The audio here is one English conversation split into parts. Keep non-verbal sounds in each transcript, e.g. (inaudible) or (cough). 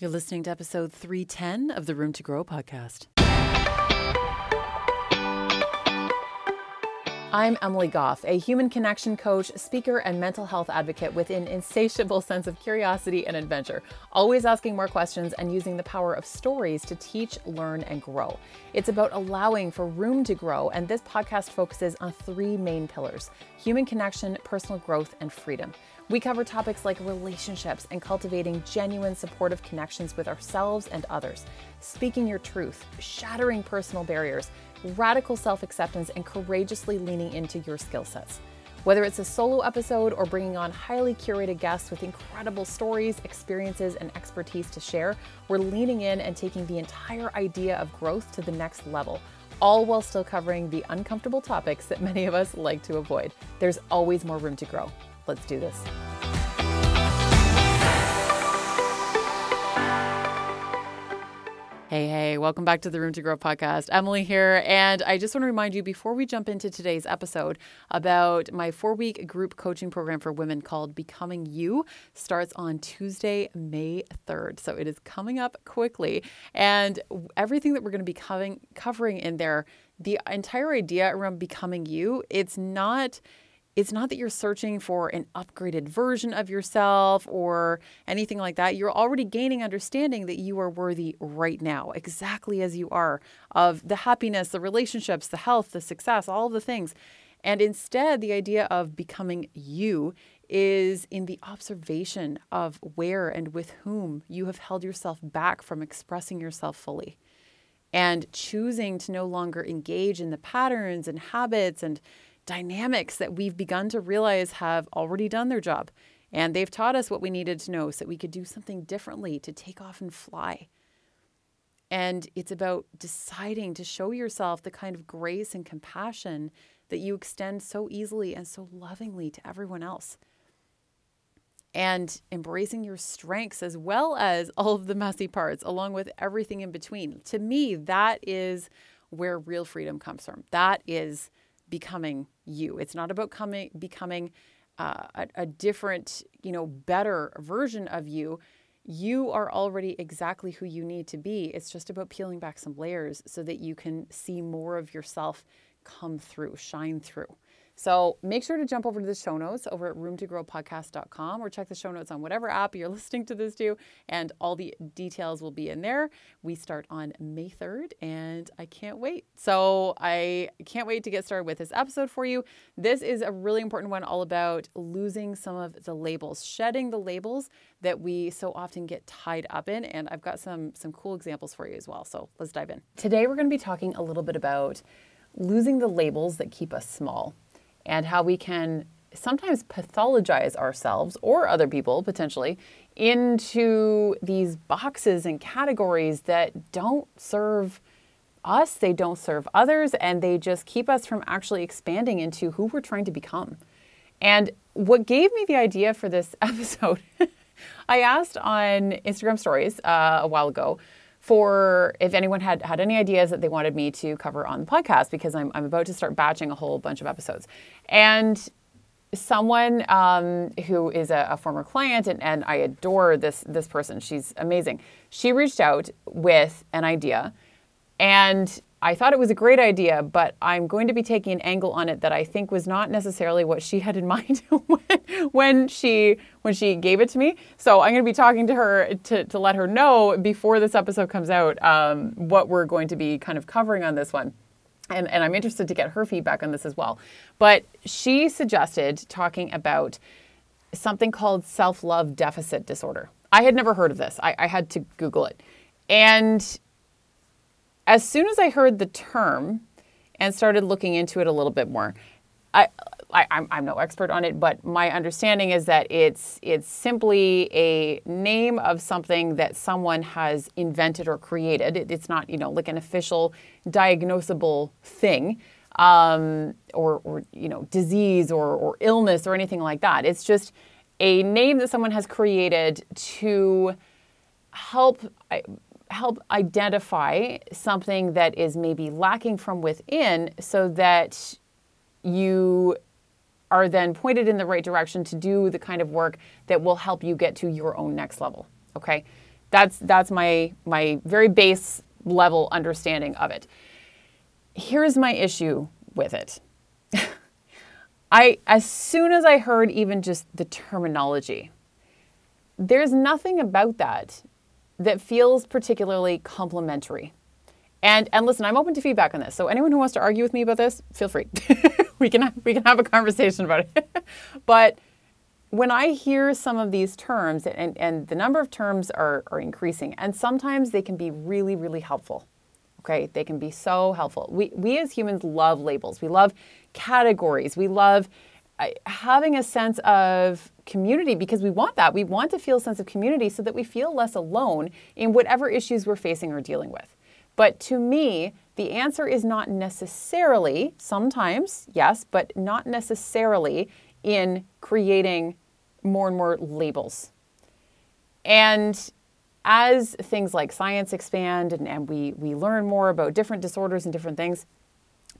You're listening to episode 310 of the Room to Grow podcast. I'm Emily Goff, a human connection coach, speaker, and mental health advocate with an insatiable sense of curiosity and adventure, always asking more questions and using the power of stories to teach, learn, and grow. It's about allowing for room to grow, and this podcast focuses on three main pillars human connection, personal growth, and freedom. We cover topics like relationships and cultivating genuine supportive connections with ourselves and others, speaking your truth, shattering personal barriers, radical self acceptance, and courageously leaning into your skill sets. Whether it's a solo episode or bringing on highly curated guests with incredible stories, experiences, and expertise to share, we're leaning in and taking the entire idea of growth to the next level, all while still covering the uncomfortable topics that many of us like to avoid. There's always more room to grow. Let's do this. Hey, hey, welcome back to the Room to Grow podcast. Emily here. And I just want to remind you before we jump into today's episode about my four week group coaching program for women called Becoming You starts on Tuesday, May 3rd. So it is coming up quickly. And everything that we're going to be covering, covering in there, the entire idea around becoming you, it's not it's not that you're searching for an upgraded version of yourself or anything like that. You're already gaining understanding that you are worthy right now, exactly as you are, of the happiness, the relationships, the health, the success, all the things. And instead, the idea of becoming you is in the observation of where and with whom you have held yourself back from expressing yourself fully. And choosing to no longer engage in the patterns and habits and dynamics that we've begun to realize have already done their job. And they've taught us what we needed to know so that we could do something differently to take off and fly. And it's about deciding to show yourself the kind of grace and compassion that you extend so easily and so lovingly to everyone else. And embracing your strengths as well as (laughs) all of the messy parts, along with everything in between. To me, that is where real freedom comes from. That is becoming you. It's not about coming becoming uh, a, a different, you know, better version of you. You are already exactly who you need to be. It's just about peeling back some layers so that you can see more of yourself come through, shine through. So make sure to jump over to the show notes over at roomtogrowpodcast.com or check the show notes on whatever app you're (laughs) listening to this to, and all the details will be in there. We start on May 3rd, and I can't wait. So I can't wait to get started with this episode for you. This is a really important one all about losing some of the labels, shedding the labels that we so often get tied up in. And I've got some, some cool examples for you as well. So let's dive in. Today, we're going to be talking a little bit about losing the labels that keep us small and how we can sometimes pathologize ourselves or other people potentially into these boxes and categories that don't serve us, they don't serve others, and they just keep us from actually expanding into who we're trying to become. And what gave me the idea for this (laughs) episode, I asked on Instagram stories uh, a while ago for if anyone had had any ideas that they wanted me to cover on the podcast because I'm, I'm about to start batching a whole bunch of episodes. And someone um, who is a, a, former client and, and I adore this this person. She's amazing. She reached out with an idea and I thought it was a great idea, but I'm going to be taking an angle on it that I think was not necessarily what she had in (laughs) mind when, she when she gave it to me. So I'm going to be talking to her to, to let her know before this episode comes out um, what we're going to be kind of covering on this one. And, and I'm interested to get her feedback on this as well. But she suggested talking about something called self love deficit disorder. I had never heard of this. I, I had to Google it. And as soon as I heard the term and started looking into it a little bit more, I, I, am I'm no expert on it, but my understanding is that it's it's simply a name of something that someone has invented or created. It, it's not you know like an official diagnosable thing, um, or or you know disease or or illness or anything like that. It's just a name that someone has created to help help identify something that is maybe lacking from within so that you are then pointed in the right direction to do the kind of work that will help you get to your own next level. Okay? That's that's my my very base level understanding of it. Here's my issue with it. (laughs) I as soon as I heard even just the terminology, there's nothing about that that feels particularly complimentary. And and listen, I'm open to feedback on this. So anyone who wants to argue with me about this, feel free. (laughs) we can we can have a conversation about it. (laughs) but when I hear some of these terms, and, and the number of terms are, are increasing, and sometimes they can be really, really helpful. Okay, they can be so helpful. We, we as humans love labels, we love categories, we love having a sense of community because we want that. We want to feel a sense of community so that we feel less alone in whatever issues we're facing or dealing with. But to me, the answer is not necessarily, sometimes, yes, but not necessarily in creating more and more labels. And as things like science expand and, and we, we learn more about different disorders and different things,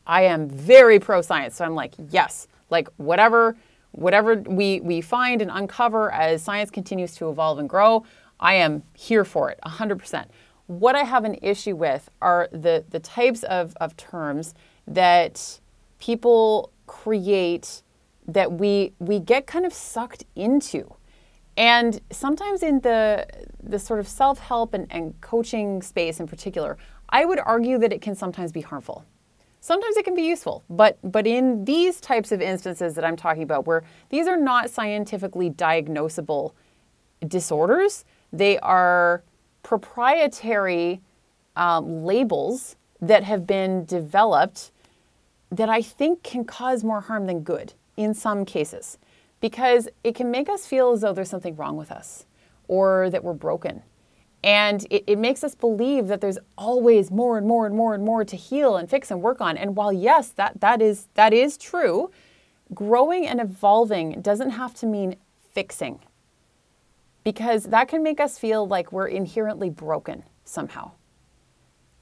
I am very pro science. So I'm like, yes, like whatever whatever we, we find and uncover as science continues to evolve and grow, I am here for it 100%. What I have an issue with are the, the types of, of terms that people create that we we get kind of sucked into. And sometimes in the the sort of self-help and, and coaching space in particular, I would argue that it can sometimes be harmful. Sometimes it can be useful, but but in these types of instances that I'm talking about, where these are not scientifically diagnosable disorders, they are proprietary um, labels that have been developed that I think can cause more harm than good in some cases because it can make us feel as though there's something wrong with us or that we're broken. And it, it, makes us believe that there's always more and more and more and more to heal and fix and work on. And while yes, that, that is that is true, growing and evolving doesn't have to mean fixing. Because that can make us feel like we're inherently broken somehow.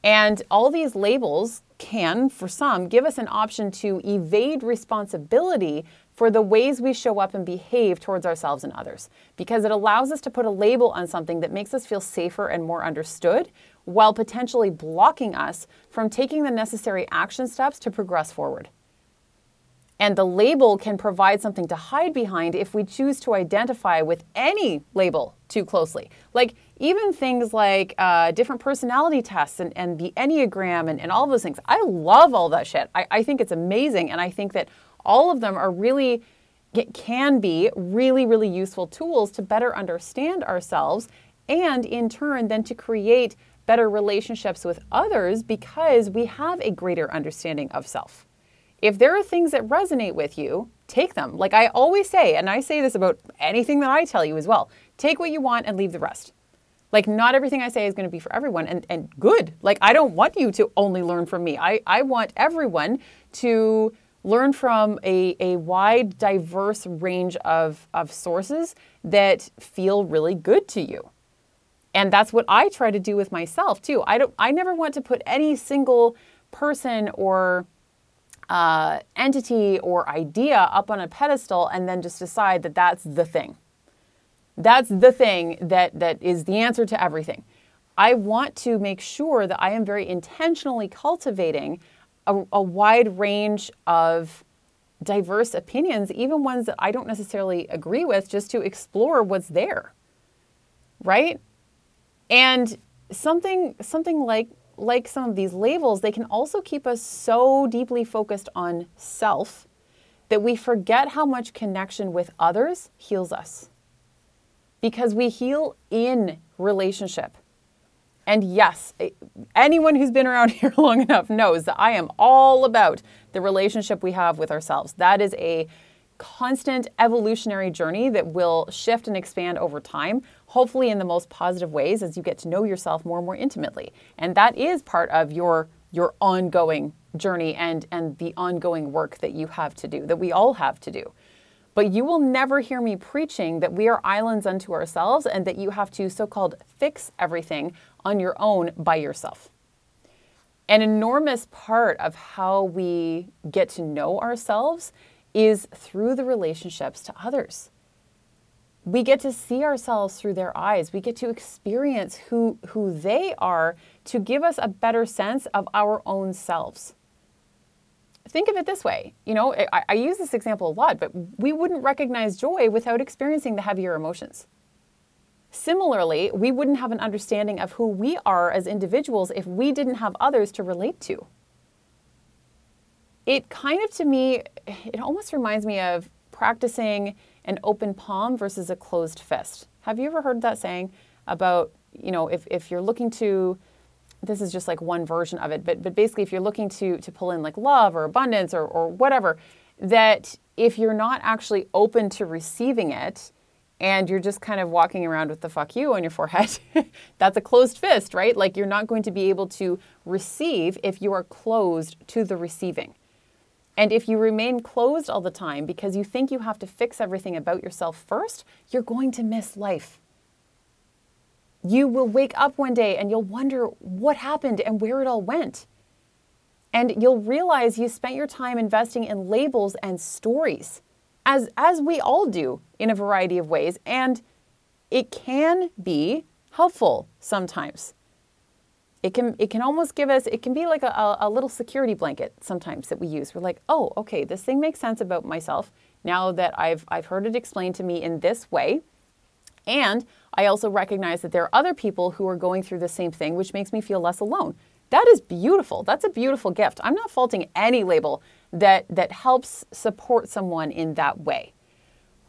And all these labels can, for some, give us an option to evade responsibility for the ways we show up and behave towards ourselves and others, because it allows us to put a label on something that makes us feel safer and more understood, while potentially blocking us from taking the necessary action steps to progress forward. And the label can provide something to hide behind if we choose to identify with any label too closely. Like even things like uh, different personality tests and, and the Enneagram and, and all those things. I love all that shit. I, I think it's amazing. And I think that all of them are really, can be really, really useful tools to better understand ourselves and in turn then to create better relationships with others because we have a greater understanding of self if there are things that resonate with you, take them. Like I always say, and I say this about anything that I tell you as well take what you want and leave the rest. Like, not everything I say is going to be for everyone, and, and good. Like, I don't want you to only learn from me. I, I want everyone to learn from a, a wide, diverse range of, of sources that feel really good to you. And that's what I try to do with myself too. I don't I never want to put any single person or uh, entity or idea up on a pedestal and then just decide that that's the thing. That's the thing that, that is the answer to everything. I want to make sure that I am very intentionally cultivating a, a wide range of diverse opinions, even ones that I don't necessarily agree with, just to explore what's there. Right? And something something like like some of these labels, they can also keep us so deeply focused on self that we forget how much connection with others heals us. Because we heal in relationship. And yes, anyone who's been around (laughs) here long enough knows that I am all about the relationship we have with ourselves. That is a constant evolutionary journey that will shift and expand over time, hopefully in the most positive ways as you get to know yourself more and more intimately. And that is part of your your ongoing journey and and the ongoing work that you have to do, that we all have to do. But you will never hear me preaching that we are islands unto ourselves and that you have to so-called fix everything on your own by yourself. An enormous part of how we get to know ourselves is through the relationships to others. we get to see ourselves through their eyes. We get to experience who, who they are to give us a better sense of our own selves. Think of it this way. You know, I, I use this example a lot, but we wouldn't recognize joy without experiencing the heavier emotions. Similarly, we wouldn't have an understanding of who we are as individuals if we didn't have others to relate to. It kind of, to me, it almost reminds me of practicing an open palm versus a closed fist. Have you ever heard that saying about, you know, if, if you're looking to, this is just like one version of it, but, but basically if you're looking to, to pull in like love or abundance or, or whatever, that if you're not actually open to receiving it, and you're just kind of walking around with the fuck you on your forehead, (laughs) that's a closed fist, right? Like you're not going to be able to receive if you are closed to the receiving. And if you remain closed all the time because you think you have to fix everything about yourself first, you're going to miss life. You will wake up one day and you'll wonder what happened and where it all went. And you'll realize you spent your time investing in labels and stories, as, as we all do in a variety of ways. And it can be helpful sometimes it can it can almost give us it can be like a, a little security blanket sometimes that we use we're like oh okay this thing makes sense about myself now that i've i've heard it explained to me in this way and i also recognize that there are other people who are going through the same thing which makes me feel less alone. That is beautiful. That's a beautiful gift. I'm not faulting any label that that helps support someone in that way.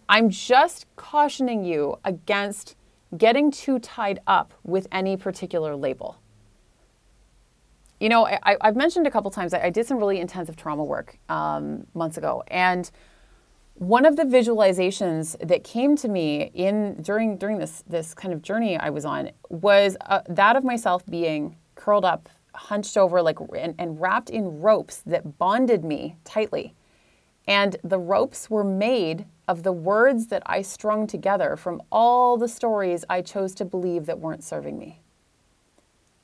I'm just cautioning you against getting too tied up with any particular label. You know, I, have mentioned a couple times I, I, did some really intensive trauma work um, months ago, and one of the visualizations that came to me in during during this this kind of journey I was on was uh, that of myself being curled up, hunched over, like and, and wrapped in ropes that bonded me tightly, and the ropes were made of the words that I strung together from all the stories I chose to believe that weren't serving me.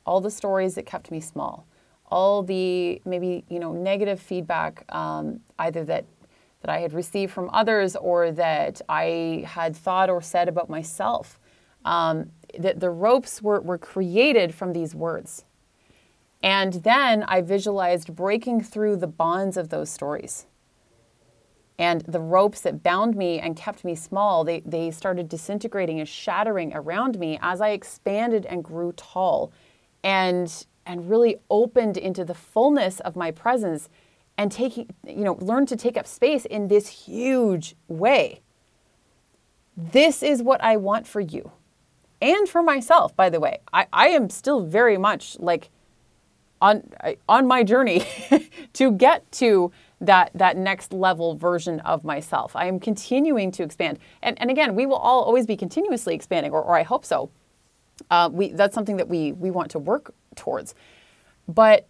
All the stories that kept me small, all the maybe you know negative feedback, um, either that that I had received from others or that I had thought or said about myself. Um, that the ropes were, were created from these words. And then I visualized breaking through the bonds of those stories. And the ropes that bound me and kept me small, they, they started disintegrating and shattering around me as I expanded and grew tall and and really opened into the fullness of my presence and taking you know learned to take up space in this huge way. This is what i want for you and for myself by the way. I, I am still very much like on on my journey (laughs) to get to that that next level version of myself. I am continuing to expand. And, and again we will all always be continuously expanding or, or i hope so. Uh, we, that's something that we, we want to work towards. But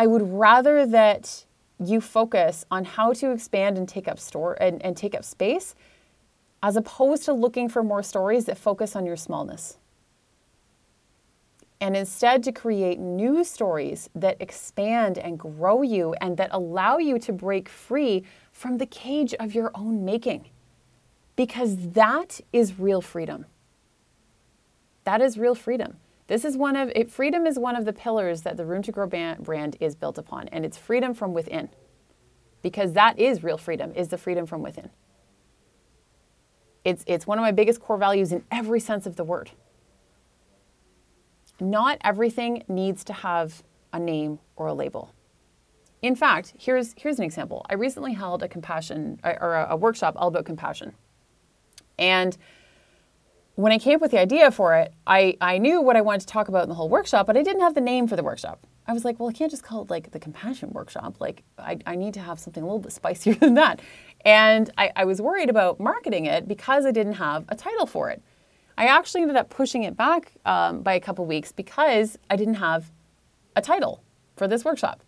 I would rather that you focus on how to expand and take up store and, and take up space as opposed to looking for more stories that focus on your smallness. And instead, to create new stories that expand and grow you and that allow you to break free from the cage of your own making. Because that is real freedom. That is real freedom. This is one of it, freedom is one of the pillars that the Room to Grow brand is built upon, and it's freedom from within. Because that is real freedom, is the freedom from within. It's, it's one of my biggest core values in every sense of the word. Not everything needs to have a name or a label. In fact, here's, here's an example. I recently held a compassion or a, a workshop all about compassion. And when I came up with the idea for it, I, I knew what I wanted to talk about in the whole workshop, but I didn't have the name for the workshop. I was like, well, I can't just call it like the compassion workshop. Like, I, I need to have something a little bit spicier (laughs) than that. And I, I was worried about marketing it because I didn't have a title for it. I actually ended up pushing it back um, by a couple weeks because I didn't have a title for this workshop.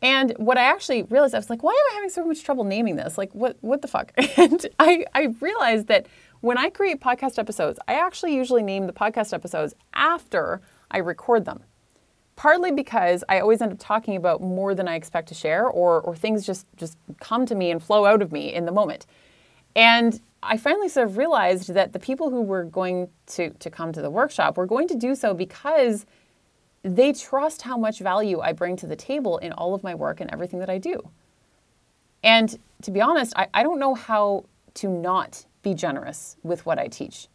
And what I actually realized, I was like, why am I having so much trouble naming this? Like, what, what the fuck? (laughs) And I, I realized that when I create podcast episodes, I actually usually name the podcast episodes after I record them. Partly because I always end up talking about more than I expect to share, or, or things just, just come to me and flow out of me in the moment. And I finally sort of realized that the people who were going to, to come to the workshop were going to do so because they trust how much value I bring to the table in all of my work and everything that I do. And to be honest, I, I don't know how to not be generous with what I teach.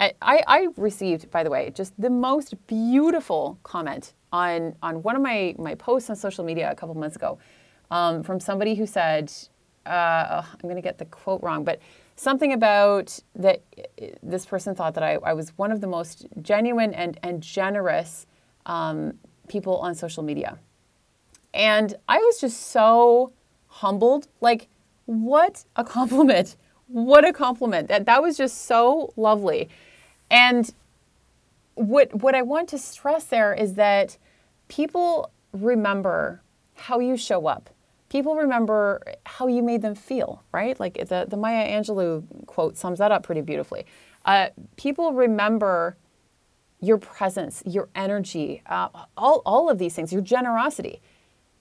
I, I received, by the way, just the most beautiful comment on, on one of my, my posts on social media a couple months ago um, from somebody who said, uh, oh, I'm going to get the quote wrong, but something about that this person thought that I, I was one of the most genuine and, and generous um, people on social media. And I was just so humbled. Like, what a (laughs) compliment. What a compliment. That, that was just so lovely. And what, what I want to stress there is that people remember how you show up people remember how you made them feel, right? Like the, the Maya Angelou quote sums that up pretty beautifully. Uh, people remember your presence, your energy, uh, all, all of these things, your generosity.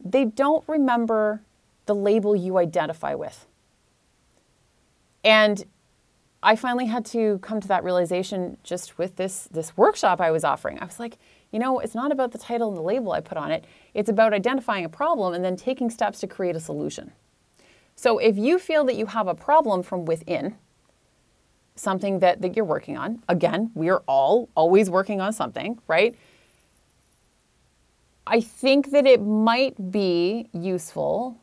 They don't remember the label you identify with. And I finally had to come to that realization just with this, this workshop I was offering. I was like, you know, it's not about the title and the label I put on it. It's about identifying a problem and then taking steps to create a solution. So if you feel that you have a problem from within, something that, that you're working on, again, we are all always working on something, right? I think that it might be useful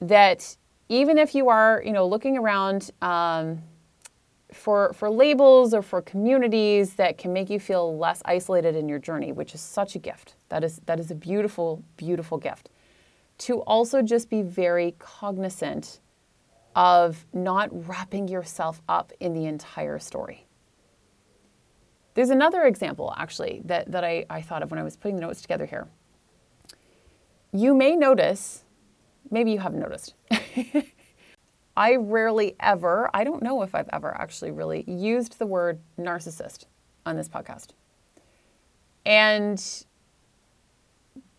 that even if you are, you know, looking around, um, for, for labels or for communities that can make you feel less isolated in your journey, which is such a gift. That is, that is a beautiful, beautiful gift. To also just be very cognizant of not wrapping yourself up in the entire story. There's another example, actually, that, that I, I thought of when I was putting the notes together here. You may notice, maybe you haven't noticed, (laughs) I rarely ever, I don't know if I've ever actually really used the word narcissist on this podcast. And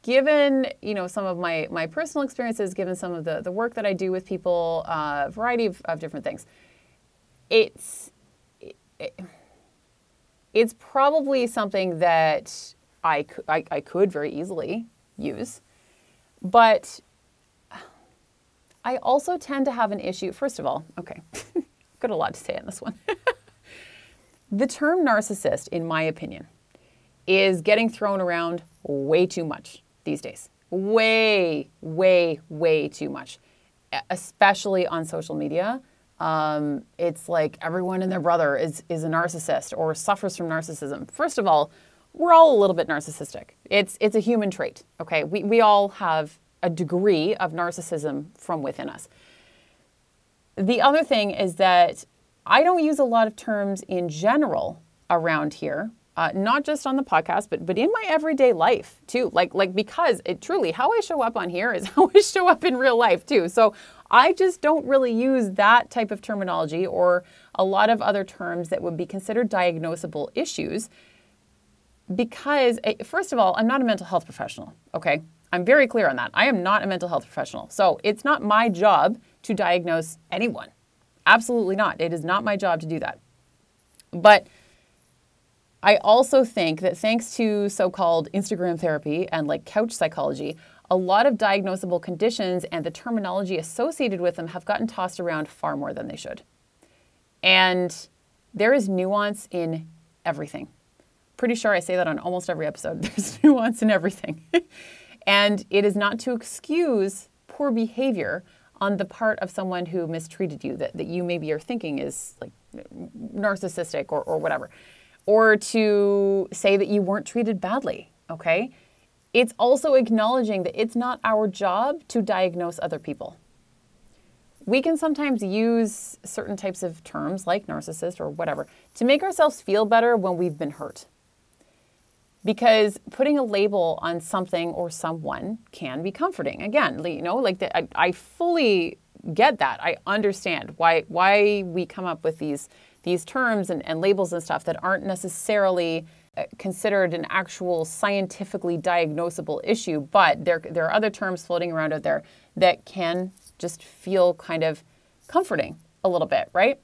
given, you know, some of my, my personal experiences, given some of the, the work that I do with people, a uh, variety of, of different things, it's, it, it's probably something that I, I, I could very easily use. But I also tend to have an issue. First of all, okay, (laughs) got a lot to say on this one. (laughs) the term narcissist, in my opinion, is getting thrown around way too much these days. Way, way, way too much, especially on social media. Um, it's like everyone and their brother is, is a narcissist or suffers from narcissism. First of all, we're all a little bit narcissistic. It's, it's a human trait, okay? We, we all have a degree of narcissism from within us. The other thing is that I don't use a lot of terms in general around here, uh, not just on the podcast, but but in my everyday life too. Like like because it truly how I show up on here is (laughs) how I show up in real life too. So I just don't really use that type of terminology or a lot of other terms that would be considered diagnosable issues because eh, first of all, I'm not a mental health professional. Okay, I'm very clear on that. I am not a mental health professional. So it's not my job to diagnose anyone. Absolutely not. It is not my job to do that. But I also think that thanks to so called Instagram therapy and like couch psychology, a lot of diagnosable conditions and the terminology associated with them have gotten tossed around far more than they should. And there is nuance in everything. Pretty sure I say that on almost every episode. (laughs) There's nuance in everything. (laughs) And it is not to excuse poor behavior on the part of someone who mistreated you that, that you maybe are thinking is like narcissistic or, or whatever. Or to say that you weren't treated badly, okay? It's also acknowledging that it's not our job to diagnose other people. We can sometimes use certain types of terms like narcissist or whatever to make ourselves feel better when we've been hurt because putting a label on something or someone can be comforting. Again, you know, like the, I, I, fully get that. I understand why why we come up with these these terms and, and labels and stuff that aren't necessarily uh, considered an actual scientifically diagnosable issue, but there there are other terms floating around out there that can just feel kind of comforting a little bit, right?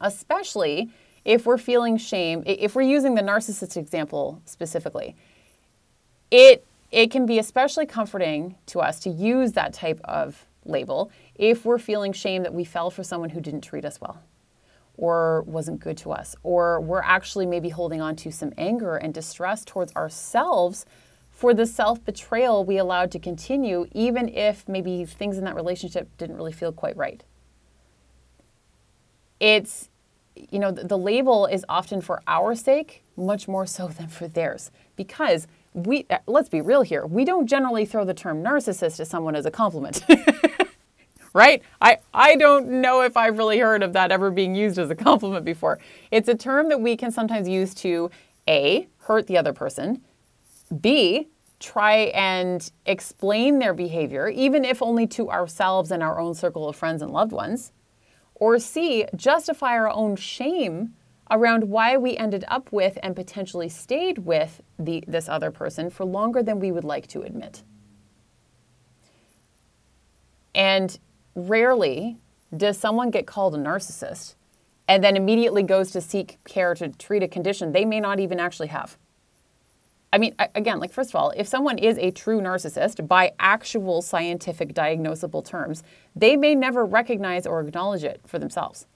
especially if we're feeling shame, if we're using the narcissist example specifically. It it can be especially comforting to us to use that type of label if we're feeling shame that we fell for someone who didn't treat us well or wasn't good to us, or we're actually maybe holding on to some anger and distress towards ourselves for the self betrayal we allowed to continue, even if maybe things in that relationship didn't really feel quite right. It's, you know, the, the label is often for our sake, much more so than for theirs, because we, uh, let's be real here, we don't generally throw the term narcissist to someone as a compliment. (laughs) right? I, I don't know if I've really heard of that ever being used as a compliment before. It's a term that we can sometimes use to A, hurt the other person, B, try and explain their behavior, even if only to ourselves and our own circle of friends and loved ones, or C, justify our own shame around why we ended up with and potentially stayed with the, this other person for longer than we would like to admit. And rarely does someone get called a narcissist and then immediately goes to seek care to treat a condition they may not even actually have. I mean, again, like, first of all, if someone is a true narcissist by actual scientific diagnosable terms, they may never recognize or acknowledge it for themselves.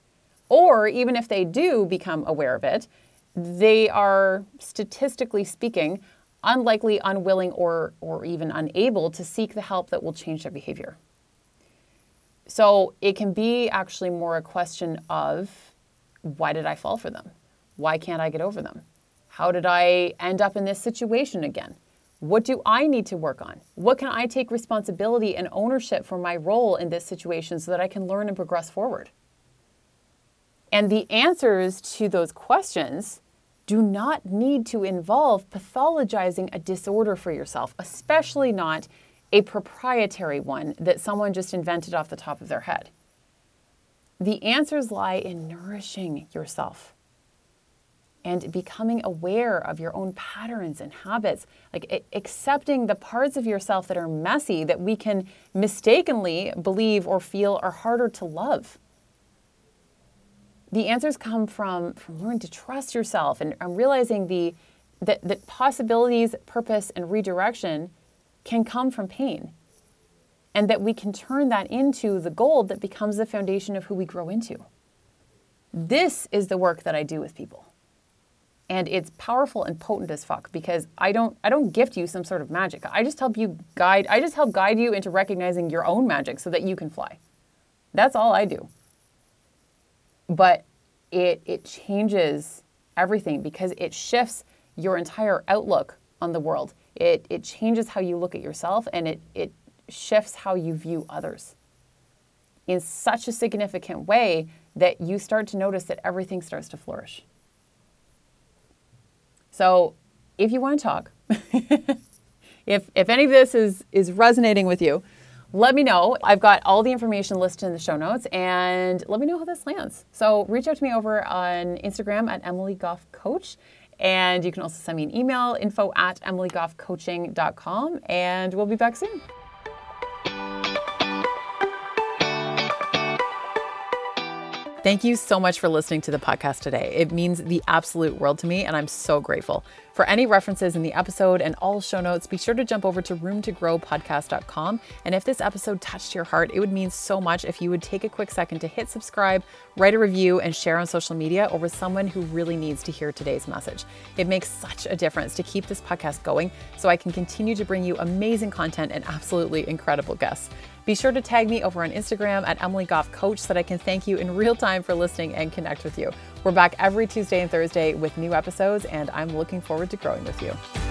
Or even if they do become aware of it, they are statistically speaking unlikely, unwilling, or, or even unable to seek the help that will change their behavior. So it can be actually more a question of why did I fall for them? Why can't I get over them? How did I end up in this situation again? What do I need to work on? What can I take responsibility and ownership for my role in this situation so that I can learn and progress forward? And the answers to those questions do not need to involve pathologizing a disorder for yourself, especially not a proprietary one that someone just invented off the top of their head. The answers lie in nourishing yourself and becoming aware of your own patterns and habits, like accepting the parts of yourself that are messy that we can mistakenly believe or feel are harder to love. The answers come from, from learning to trust yourself and, and realizing the that, that possibilities, purpose, and redirection can come from pain. And that we can turn that into the gold that becomes the foundation of who we grow into. This is the work that I do with people. And it's powerful and potent as fuck because I don't I don't gift you some sort of magic. I just help you guide I just help guide you into recognizing your own magic so that you can fly. That's all I do. But it it changes everything because it shifts your entire outlook on the world. It, it changes how you look at yourself and it, it shifts how you view others in such a significant way that you start to notice that everything starts to flourish. So, if you want to talk, (laughs) if, if any of this is, is resonating with you, let me know. I've got all the information listed in the show notes and let me know how this lands. So reach out to me over on Instagram at Emily Goff Coach and you can also send me an email, info at emilygoffcoaching.com, and we'll be back soon. Thank you so much for listening to the podcast today. It means the absolute world to me, and I'm so grateful. For any references in the episode and all show notes, be sure to jump over to roomtogrowpodcast.com. And if this episode touched your heart, it would mean so much if you would take a quick second to hit subscribe, write a review, and share on social media or with someone who really needs to hear today's message. It makes such a difference to keep this podcast going so I can continue to bring you amazing content and absolutely incredible guests. Be sure to tag me over on Instagram at Emily Goff Coach so that I can thank you in real time for listening and connect with you. We're back every Tuesday and Thursday with new episodes, and I'm looking forward to growing with you.